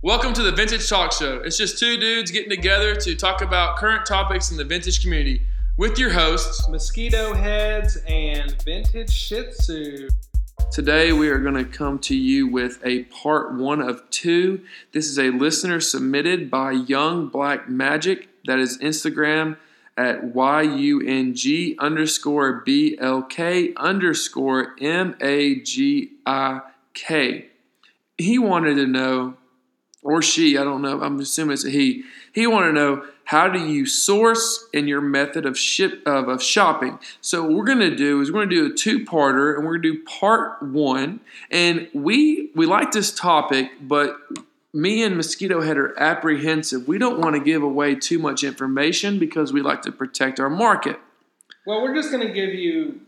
Welcome to the Vintage Talk Show. It's just two dudes getting together to talk about current topics in the vintage community with your hosts. Mosquito heads and vintage Shih Tzu. Today we are going to come to you with a part one of two. This is a listener submitted by Young Black Magic. That is Instagram at Y-U-N-G underscore B-L-K underscore M-A-G-I-K. He wanted to know or she, I don't know, I'm assuming it's a he. He wanted to know how do you source and your method of ship of, of shopping. So what we're gonna do is we're gonna do a two-parter and we're gonna do part one. And we we like this topic, but me and Mosquito Head are apprehensive. We don't want to give away too much information because we like to protect our market. Well, we're just going to give you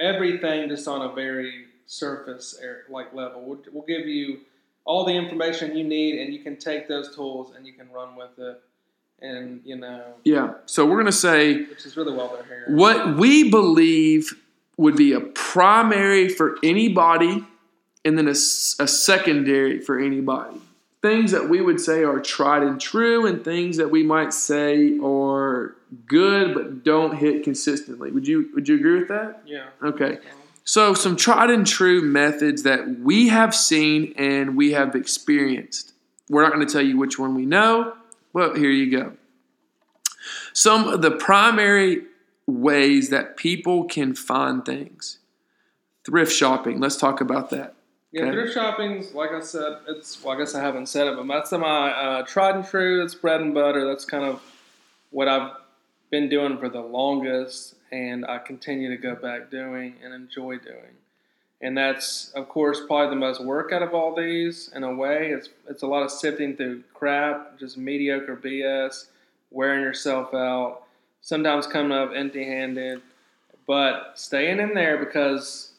everything just on a very surface air, like level. We'll, we'll give you all the information you need, and you can take those tools and you can run with it. And you know, Yeah. So we're gonna say which is really well they're here. what we believe would be a primary for anybody and then a secondary for anybody things that we would say are tried and true and things that we might say are good but don't hit consistently would you would you agree with that Yeah. okay so some tried and true methods that we have seen and we have experienced we're not going to tell you which one we know but here you go some of the primary ways that people can find things. Thrift shopping. Let's talk about that. Yeah, Okay. thrift shopping's like I said. It's well, I guess I haven't said it, but that's my uh, tried and true. It's bread and butter. That's kind of what I've been doing for the longest, and I continue to go back doing and enjoy doing. And that's, of course, probably the most work out of all these. In a way, it's it's a lot of sifting through crap, just mediocre BS, wearing yourself out. Sometimes coming up empty-handed, but staying in there because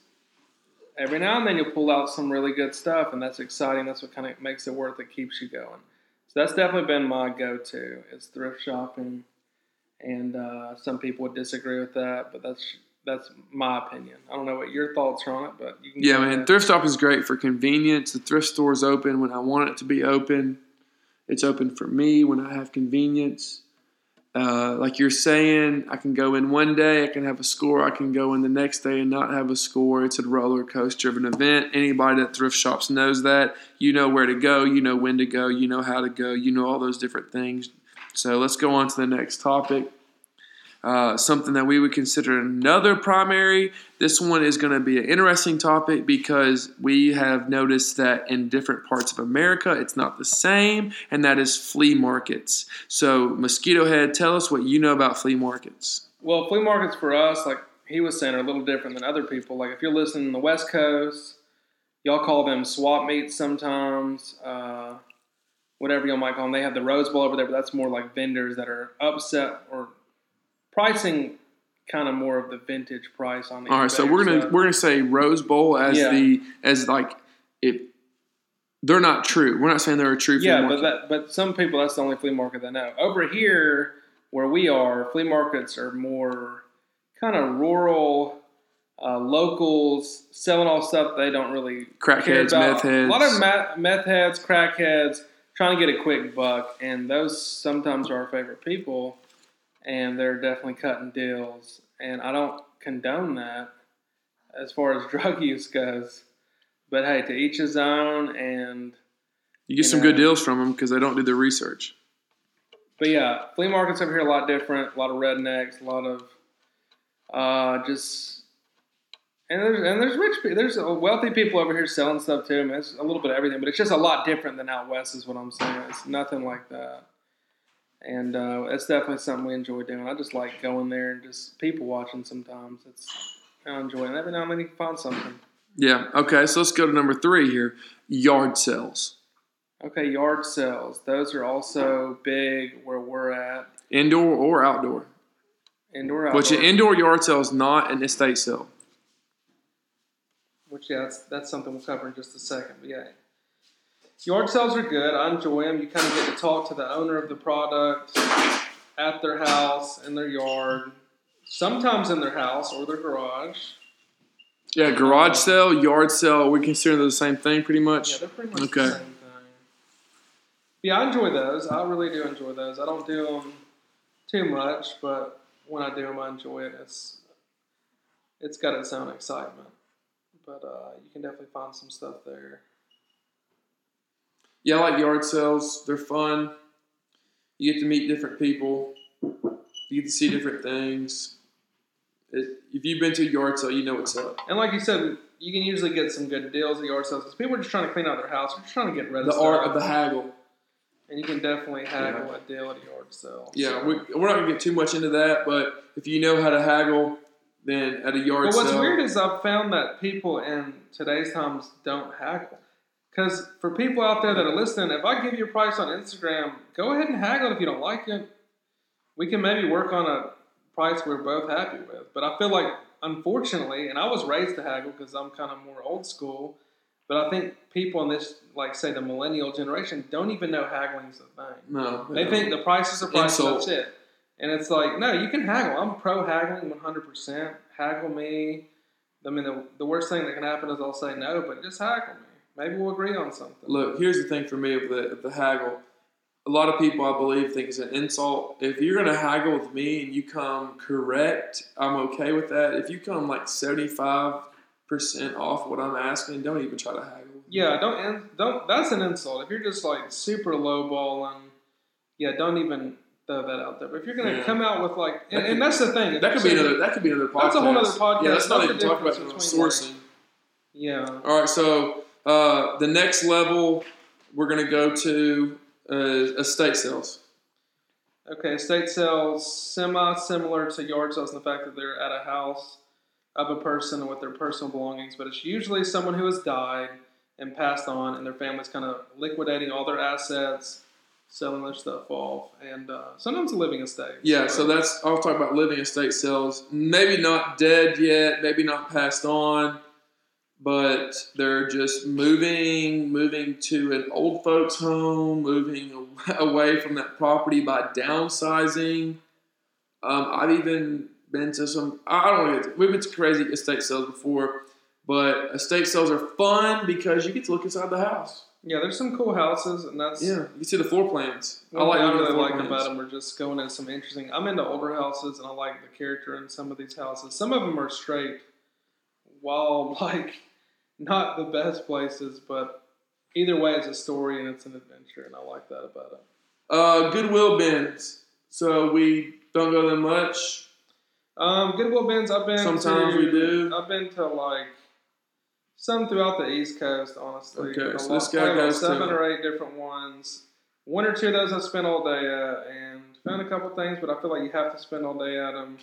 every now and then you'll pull out some really good stuff, and that's exciting. That's what kind of makes it worth it, keeps you going. So that's definitely been my go-to is thrift shopping, and uh, some people would disagree with that, but that's that's my opinion. I don't know what your thoughts are on it, but you can. Yeah, man. Thrift shop is great for convenience. The thrift store is open when I want it to be open. It's open for me when I have convenience. Uh, like you're saying, I can go in one day, I can have a score. I can go in the next day and not have a score. It's a roller coaster of an event. Anybody that thrift shops knows that. You know where to go, you know when to go, you know how to go, you know all those different things. So let's go on to the next topic. Uh, something that we would consider another primary. This one is going to be an interesting topic because we have noticed that in different parts of America it's not the same, and that is flea markets. So, Mosquito Head, tell us what you know about flea markets. Well, flea markets for us, like he was saying, are a little different than other people. Like if you're listening in the West Coast, y'all call them swap meets sometimes, uh, whatever y'all might call them. They have the Rose Bowl over there, but that's more like vendors that are upset or pricing kind of more of the vintage price on the. All right, so we're gonna we're gonna say Rose Bowl as Yeah. the as like if they're not true. We're not saying they're a true yeah, market. but that but some people that's the only flea market they know. Over here, where we are, flea markets are more kind of rural. Uh, locals selling all stuff they don't really care Crackheads, meth heads. A lot of meth, meth heads, crackheads trying to get a quick buck, and those sometimes are our favorite people, and they're definitely cutting deals. And I don't condone that as far as drug use goes. But hey, to each his own, and you get you some know. good deals from them because they don't do their research. But yeah, flea markets over here a lot different. A lot of rednecks, a lot of uh, just and there's and there's rich people. There's wealthy people over here selling stuff too. I mean, it's a little bit of everything, but it's just a lot different than out west, is what I'm saying. It's nothing like that. And uh, it's definitely something we enjoy doing. I just like going there and just people watching. Sometimes it's I enjoy it. Every now and then you can find something. Yeah. Okay. So let's go to number three here. Yard sales, Okay, yard sales. Those are also big where we're at. indoor or outdoor. Indoor, Which an indoor yard sale is not an estate sale. Which yeah, that's, that's something we'll cover in just a second. But yeah, yard sales are good. I enjoy them. You kind of get to talk to the owner of the product at their house, in their yard, sometimes in their house or their garage. Yeah, garage sale, yard sale. We consider those the same thing, pretty much. Yeah, they're pretty much Okay. the same thing. Yeah, I enjoy those. I really do enjoy those. I don't do them too much, but when I do them, I enjoy it. It's it's got its own excitement, but uh, you can definitely find some stuff there. Yeah, I like yard sales. They're fun. You get to meet different people. You get to see different things. It, if you've been to a yard sale, you know what's up. And like you said, you can usually get some good deals at yard sales because people are just trying to clean out their house. They're just trying to get rid of The stuff. art of the haggle. and you can definitely haggle a deal at a yard sale. Yeah, So- we, we're not gonna get too much into that, but if you know how to haggle, then at a yard But what's sale, weird is I've found that people in today's times don't haggle. Because for people out there that are listening, if I give you a price on Instagram, go ahead and haggle if you don't like it. We can maybe work on a price we're both happy with. But I feel like, unfortunately, and I was raised to haggle because I'm kind of more old school, but I think people in this, like say the millennial generation, don't even know haggling's a thing. no, They no. think the price is the price, Insult. that's it. And it's like, no, you can haggle. I'm pro haggling 100%. Haggle me. I mean, the, the worst thing that can happen is I'll say no, but just haggle me. Maybe we'll agree on something. Look, here's the thing for me of the of the haggle. A lot of people, I believe, think it's an insult. If you're gonna haggle with me and you come correct, I'm okay with that. If you come like seventy five percent off what I'm asking, don't even try to haggle. Yeah, don't don't. That's an insult. If you're just like super low lowballing, yeah, don't even throw that out there. But if you're gonna Yeah. come out with like, and, That and that's the thing. That could be another. That could be another podcast. That's a whole other podcast. Yeah, let's not even talk about difference the between, sourcing. Yeah. All right, so uh, the next level we're gonna go to uh, estate sales. Okay, estate sales semi similar to yard sales in the fact that they're at a house of a person with their personal belongings, but it's usually someone who has died and passed on, and their family's kind of liquidating all their assets, selling their stuff off, and uh, sometimes a living estate. Yeah, so that's I'll talk about living estate sales. Maybe not dead yet, maybe not passed on, but they're just moving, moving to an old folks' home, moving away from that property by downsizing. Um, I've even been to some. I don't know. We've been to crazy estate sales before, but estate sales are fun because you get to look inside the house. Yeah, there's some cool houses, and that's Yeah, you can see the floor plans. I like I really like plans. about them We're just going into some interesting. I'm into older houses, and I like the character in some of these houses. Some of them are straight wild, like not the best places, but either way, it's a story and it's an adventure, and I like that about it. Uh, Goodwill bins. So we don't go there much. Um, Goodwill bins. I've been. Sometimes to, we do. I've been to like some throughout the East Coast. Honestly, Okay, so lot- this guy goes to- seven or eight different ones. One or two of those I spent all day at, and found a couple things, but I feel like you have to spend all day at them.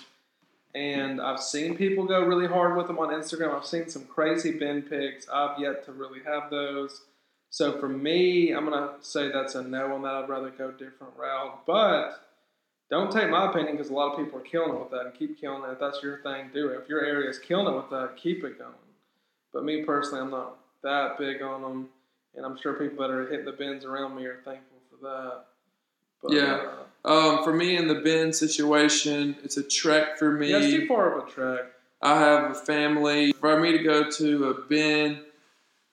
And I've seen people go really hard with them on Instagram. I've seen some crazy bin pics. I've yet to really have those. So for me, I'm gonna say that's a no on that. I'd rather go a different route, but don't take my opinion because a lot of people are killing it with that and keep killing it. If that's your thing, do it. If your area is killing it with that, keep it going. But me personally, I'm not that big on them, and I'm sure people that are hitting the bins around me are thankful for that. But, Yeah. uh, Um, for me in the bin situation, it's a trek for me. yeah, it's too far of a trek. I have a family. For me to go to a bin,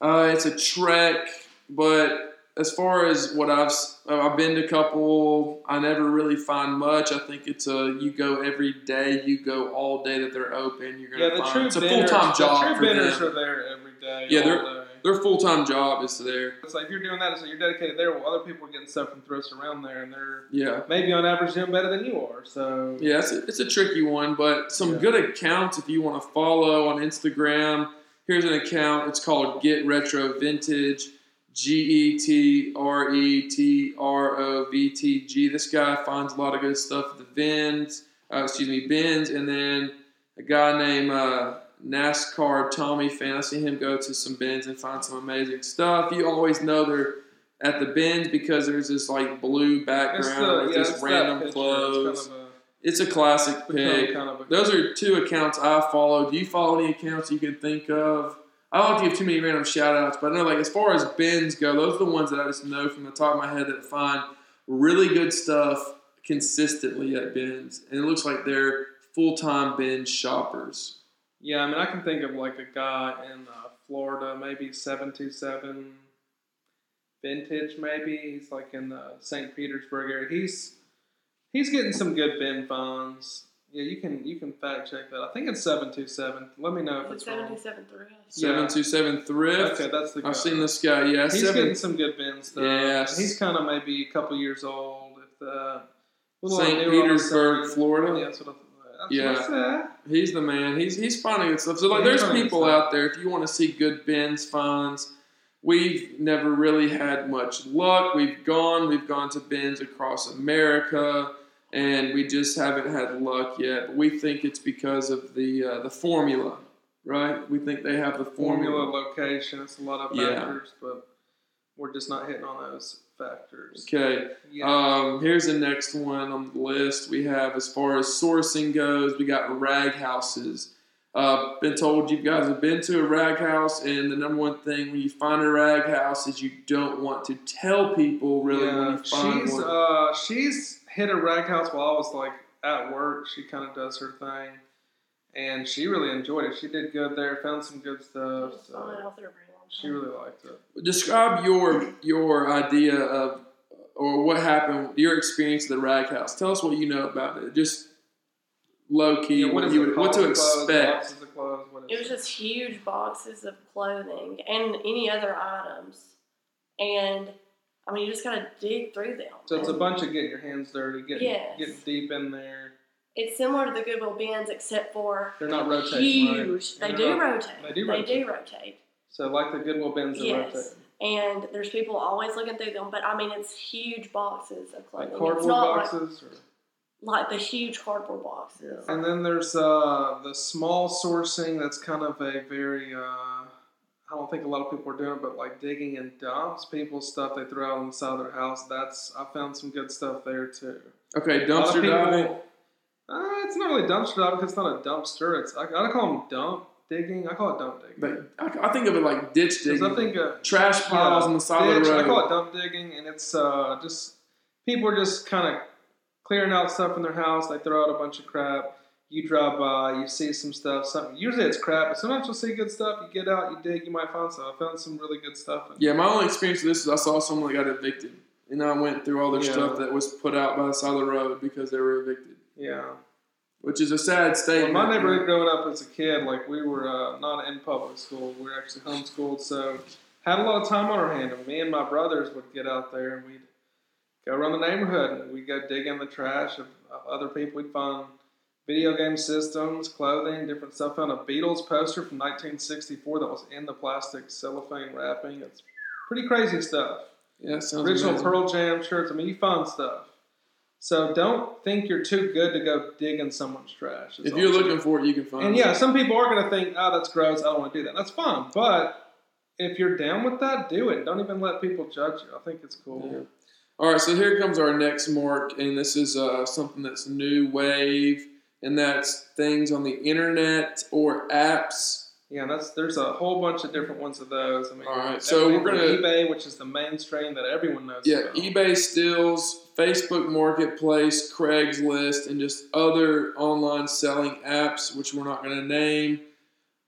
uh, it's a trek. But as far as what I've uh, I've been to a couple, I never really find much. I think it's a you go every day, you go all day that they're open. You're gonna Yeah, the find true it's a full time job The for true binners them. are there every day. Yeah, day. Their full time job is there. It's like if you're doing that, so you're dedicated there. Well, other people are getting stuff from thrifts around there, and they're Yeah. maybe on average doing better than you are. So Yeah, it's a, it's a tricky one, but some Yeah. good accounts if you want to follow on Instagram. Here's an account. It's called Get Retro Vintage. G E T R E T R O V T G. This guy finds a lot of good stuff at the bins. Uh, excuse me, bins, and then a guy named uh, NASCAR Tommy fan. I see him go to some bins and find some amazing stuff. You always know they're at the bins because there's this like blue background the with yeah, this random clothes. It's a, classic pick. kind of Those are two accounts I follow. Do you follow any accounts you can think of? I don't give too many random shout outs, but I know like as far as bins go, those are the ones that I just know from the top of my head that find really good stuff consistently at bins. And it looks like they're full time bin shoppers. Yeah, I mean, I can think of like a guy in uh, Florida, maybe seven two seven Vintage, maybe. He's like in the St. Petersburg area. He's he's getting some good bin funds. Yeah, you can you can fact check that. I think it's seven two seven. Let me know if It's it's wrong. 727 thrift. Seven two seven thrift. Okay, that's the. guy. I've seen this guy. Yeah, He's seven. getting some good bin stuff. Yes. he's kind of maybe a couple years old. If the St. newer on the Petersburg. Florida. Yeah, that's what I, that's Yeah. What He's the man. He's he's finding good stuff. So like, Yeah, there's people stuff. out there. If you want to see good bins finds, we've never really had much luck. We've gone. We've gone to bins across America, and we just haven't had luck yet. But we think it's because of the uh, the formula, right? We think they have the Formula formula. location. It's a lot of Yeah. factors, but we're just not hitting on those factors. Okay. Yeah. Um, here's the next one on the list. We have, as far as sourcing goes, we got rag houses. Uh, been told you guys have been to a rag house, and the number one thing when you find a rag house is you don't want to tell people really when you find she's one. uh, she's hit a rag house while I was like at work. She kind of does her thing, and she really enjoyed it. She did good there. Found some good stuff. So fine. I was there a very long she really liked it. Describe your your idea of or what happened, your experience at the rag house. Tell us what you know about it. Just low key, Yeah, what, is you would, what to expect. boxes of clothes, what is It was just huge boxes of clothing and any other items. And, I mean, you just gotta dig through them. So it's a bunch of getting your hands dirty, getting Yes. getting deep in there. It's similar to the Goodwill bins, except for They're not rotating. huge. They They're do not- rotate. they do They rotate. do rotate. So like the Goodwill bins, Yes. rotating. And there's people always looking through them, but I mean, it's huge boxes of clothing. Like it's cardboard not boxes. or? like, like the huge cardboard boxes. And then there's uh, the small sourcing that's kind of a very, uh, I don't think a lot of people are doing it, but like digging in dumps, people's stuff they throw out on the side of their house. That's, I found some good stuff there too. Okay, of dumpster diving. Uh, it's not really dumpster diving because it's not a dumpster. It's, I, I call them dump digging. I call it dump digging. But I, I think of it like ditch digging. I think uh, trash piles Yeah, on the side of ditch, the I call it dump digging, and it's uh, just people are just kind of clearing out stuff in their house. They throw out a bunch of crap. You drive by, you see some stuff. Something usually it's crap, but sometimes you'll see good stuff. You get out, you dig, you might find some. I found some really good stuff. Yeah, my only experience with this is I saw someone that got evicted, and I went through all their Yeah. stuff that was put out by the side of the road because they were evicted, yeah. which is a sad Well, my neighborhood growing up as a kid, like we were uh, not in public school. We were actually homeschooled, so had a lot of time on our hand. And me and my brothers would get out there and we'd go around the neighborhood and we'd go dig in the trash of, of other people. We'd find video game systems, clothing, different stuff. Found a Beatles poster from 1964 that was in the plastic cellophane wrapping. It's pretty crazy stuff. Yeah, sounds Original amazing. Pearl Jam shirts. I mean, you find stuff. So don't think you're too good to go dig in someone's trash. If you're looking for it, you can find And it. And yeah, some people are going to think, oh, that's gross. I don't want to do that. That's fine. But if you're down with that, do it. Don't even let people judge you. I think it's cool. Yeah. All right, so here comes our next mark, and this is uh, something that's new wave, and that's things on the internet or apps. Yeah, that's there's a whole bunch of different ones of those. I mean, All right, so we're gonna- eBay, which is the mainstream that everyone knows. Yeah, about. eBay steals, Facebook Marketplace, Craigslist, and just other online selling apps, which we're not going to name.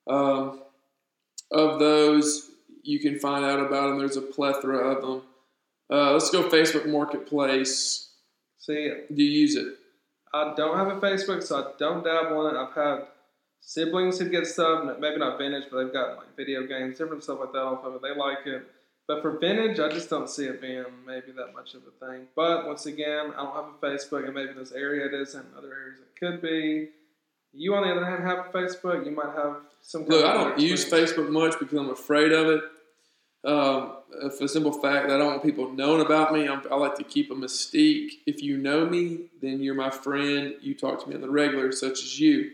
Um, of those, you can find out about them. There's a plethora of them. Uh, let's go Facebook Marketplace. See, Do you use it? I don't have a Facebook, so I don't dabble in it. I've had siblings who get stuff, maybe not vintage, but they've got like video games, different stuff like that off of it. They like it. But for vintage, I just don't see it being maybe that much of a thing. But once again, I don't have a Facebook, and maybe this area it is, and other areas it could be. You, on the other hand, have a Facebook. You might have some. Look, I don't use. Facebook much because I'm afraid of it. Um, for the simple fact that I don't want people knowing about me. I'm, I like to keep a mystique. If you know me, then you're my friend. You talk to me on the regular, such as you.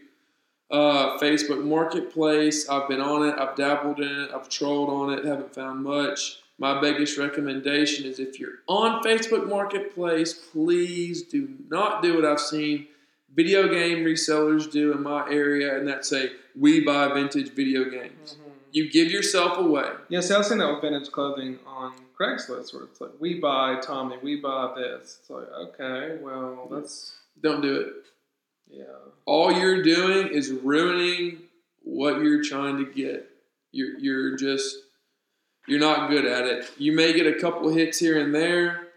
Uh, Facebook Marketplace, I've been on it. I've dabbled in it. I've trolled on it. Haven't found much. My biggest recommendation is if you're on Facebook Marketplace, please do not do what I've seen video game resellers do in my area, and that's say we buy vintage video games. Mhm. You give yourself away. Yeah, see, I've seen that with vintage clothing on Craigslist, where it's like, we buy Tommy, we buy this. It's like, okay, well, that's Don't do it. yeah. All you're doing is ruining what you're trying to get. You're you're just you're not good at it. You may get a couple hits here and there,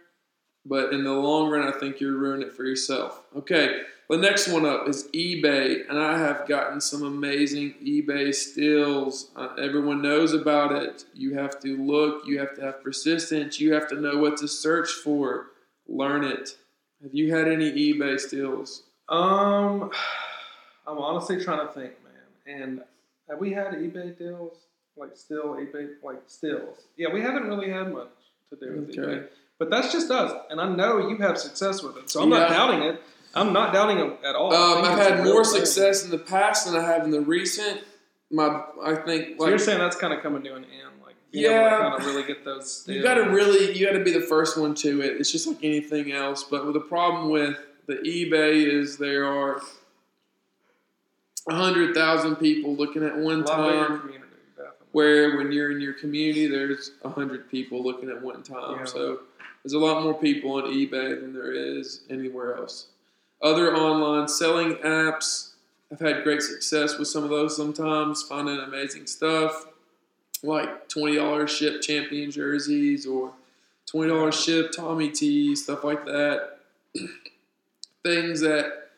but in the long run, I think you're ruining it for yourself. Okay, the next one up is eBay, and I have gotten some amazing eBay steals. Uh, everyone knows about it. You have to look, you have to have persistence, you have to know what to search for. Learn it. Have you had any eBay steals? Um, I'm honestly trying to think, man. And have we had eBay deals? Like still eBay, like stills? Yeah, we haven't really had much to do with Okay. eBay. But that's just us, and I know you have success with it, so I'm not doubting it. I'm not doubting it at all. Um, I've had more success in the past than I have in the recent. My, I think, So like, you're saying that's kind of coming to an end, like Yeah. kind of really get those. You got to really, you got to be the first one to it. It's just like anything else. But with the problem with the eBay is there are a hundred thousand people looking at one time. Where when you're in your community, there's a hundred people looking at one time. Yeah. So there's a lot more people on eBay than there is anywhere else. Other online selling apps, I've had great success with some of those. Sometimes finding amazing stuff, like twenty dollars ship champion jerseys or twenty dollars ship Tommy tees, stuff like that. Things that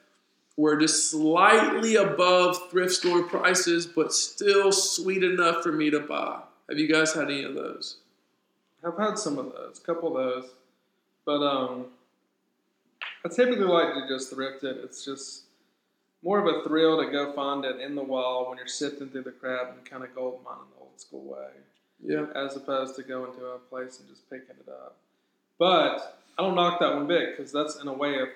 were just slightly above thrift store prices, but still sweet enough for me to buy. Have you guys had any of those? I've had some of those, a couple of those, but um, I typically like to just thrift it. It's just more of a thrill to go find it in the wall when you're sifting through the crap and kind of gold mining the old school way, Yeah. as opposed to going to a place and just picking it up. But I don't knock that one big because that's in a way of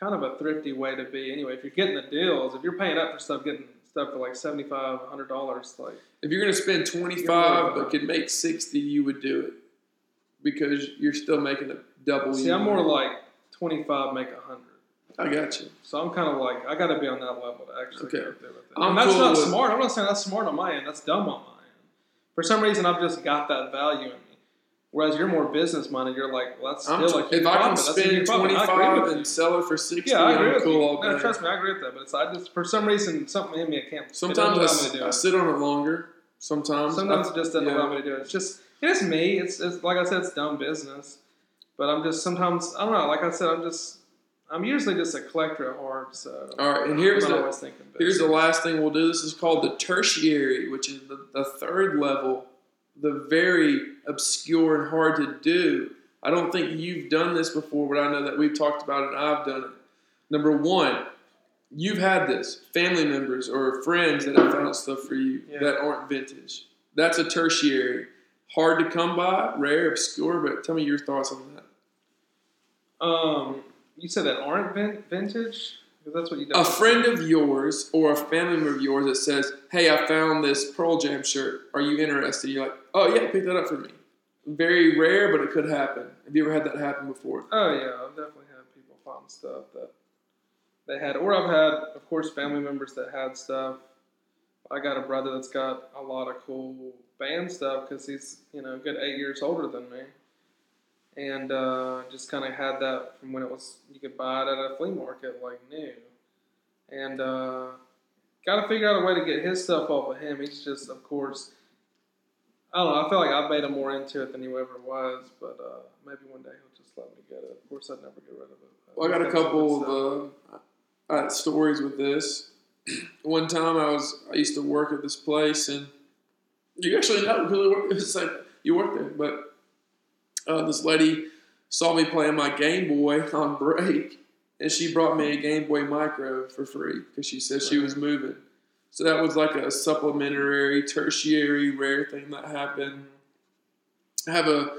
kind of a thrifty way to be. Anyway, if you're getting the deals, if you're paying up for stuff, getting stuff for like seventy five, hundred dollars, like If you're going to spend 25 but could make 60, you would do it because you're still making a double. see, I'm more like twenty five, make a hundred. I got you. So I'm kind of like I got to be on that level to actually Okay. go through with it. I'm and that's cool not smart. I'm not saying that's smart on my end. That's dumb on my end. For some reason, I've just got that value in me. Whereas you're more business minded. You're like, well, that's I'm still t- like if I can spend huge profit. I agree 25 and sell it for 60, yeah, I agree I'm with cool you. all No, day. trust me, I agree with that. But it's I just for some reason something in me I can't. Sometimes I, allow me s- to do I sit on it longer. Sometimes. Sometimes I- it just doesn't yeah. allow me to do it. It's just it's me. It's, it's like I said, it's dumb business. But I'm just sometimes I don't know. Like I said, I'm just I'm usually just a collector at heart. So All right, and here's the, thinking. Here's the last thing we'll do. This is called the tertiary, which is the, the third level, the very obscure and hard to do. I don't think you've done this before, but I know that we've talked about it and I've done it. Number one, you've had this family members or friends that have found stuff for you Yeah. that aren't vintage. That's a tertiary. Hard to come by, rare, obscure, but tell me your thoughts on that. Um, you said that aren't vin- vintage because that's what you. a friend of yours or a family member of yours that says, "Hey, I found this Pearl Jam shirt. Are you interested?" You're like, "Oh yeah, pick that up for me." Very rare, but it could happen. Have you ever had that happen before? Oh yeah, I've definitely had people find stuff that they had, or I've had, of course, family members that had stuff. I got a brother that's got a lot of cool band stuff because he's you know a good eight years older than me, and uh, just kind of had that from when it was you could buy it at a flea market like new, and uh, got to figure out a way to get his stuff off of him. He's just, of course. I don't know. I feel like I've made him more into it than he ever was, but uh, maybe one day he'll just let me get it. Of course, I'd never get rid of it. Well, I got a couple of uh, stories with this. One time, I was I used to work at this place, and you actually know it was. It's like you work there, but uh, this lady saw me playing my Game Boy on break, and she brought me a Game Boy Micro for free because she said she was moving. So that was like a supplementary, tertiary, rare thing that happened. I have a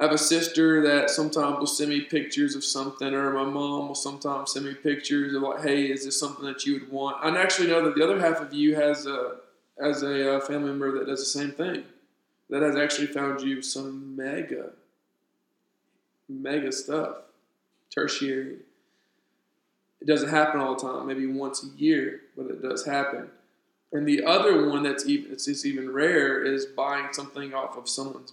I have a sister that sometimes will send me pictures of something, or my mom will sometimes send me pictures of like, "Hey, is this something that you would want?" I actually know that the other half of you has a as a uh, family member that does the same thing. That has actually found you some mega, mega stuff, tertiary. It doesn't happen all the time. Maybe once a year, but it does happen. And the other one that's even it's even rare is buying something off of someone's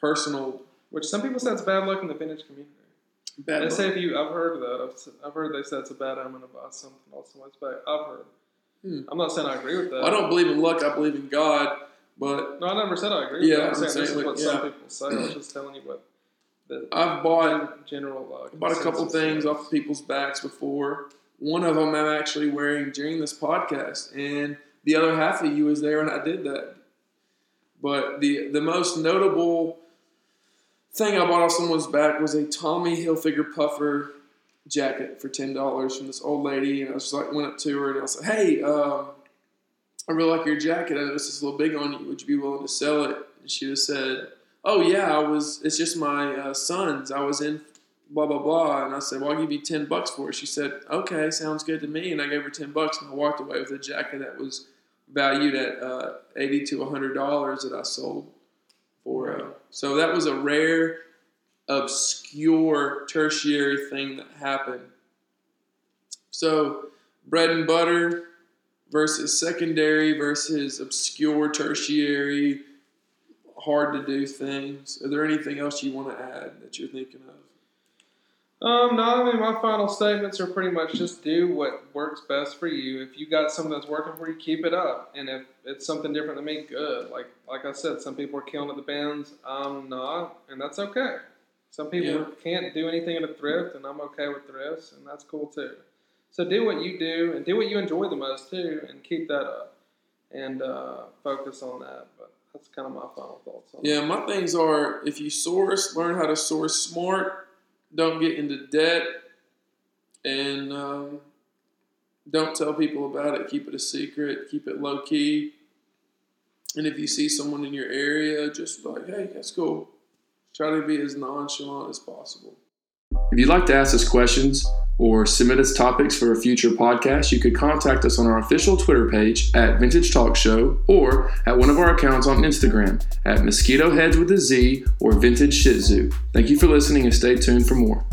personal Which some people say it's bad luck in the vintage community. bad They luck. say if you, I've heard that. I've, I've heard they say it's a bad omen to buy something off someone's back. I've heard. Hmm. I'm not saying I agree with that. I don't believe in luck. I believe in God. But No, I never said I agree. Yeah. I'm I'm saying this saying, is what like, some yeah. people say. I was just telling you what the I've bought general. Uh, bought a couple things off of people's backs before. One of them I'm actually wearing during this podcast, and the other half of you was there when I did that. But the the most notable thing I bought off someone's back was a Tommy Hilfiger puffer jacket for ten dollars from this old lady, and I just like went up to her and I was like, "Hey, um, I really like your jacket. I noticed it's a little big on you. Would you be willing to sell it?" And she just said, "Oh yeah, I was. It's just my uh, son's. I was in blah blah blah." And I said, "Well, I'll give you ten bucks for it." She said, "Okay, sounds good to me." And I gave her ten bucks, and I walked away with a jacket that was valued at uh, eighty to hundred dollars that I sold for. Uh, so that was a rare, obscure, tertiary thing that happened. So bread and butter versus secondary versus obscure, tertiary, hard to do things. Are there anything else you want to add that you're thinking of? Um, no, I mean my final statements are pretty much just do what works best for you. If you got something that's working for you, keep it up. And if it's something different than me, good. Like like I said, some people are killing at the bands. I'm not, and that's okay. Some people Yeah. can't do anything at a thrift, and I'm okay with thrifts, and that's cool too. So do what you do, and do what you enjoy the most too, and keep that up, and uh, focus on that. But that's kind of my final thoughts on. Yeah, my things are if you source, learn how to source smart. Don't get into debt, and um, don't tell people about it. Keep it a secret. Keep it low key. And if you see someone in your area, just be like, "Hey, that's cool." Try to be as nonchalant as possible. If you'd like to ask us questions or submit us topics for a future podcast, you could contact us on our official Twitter page at Vintage Talk Show or at one of our accounts on Instagram at Mosquito Heads with a Z or Vintage Shih Tzu. Thank you for listening and stay tuned for more.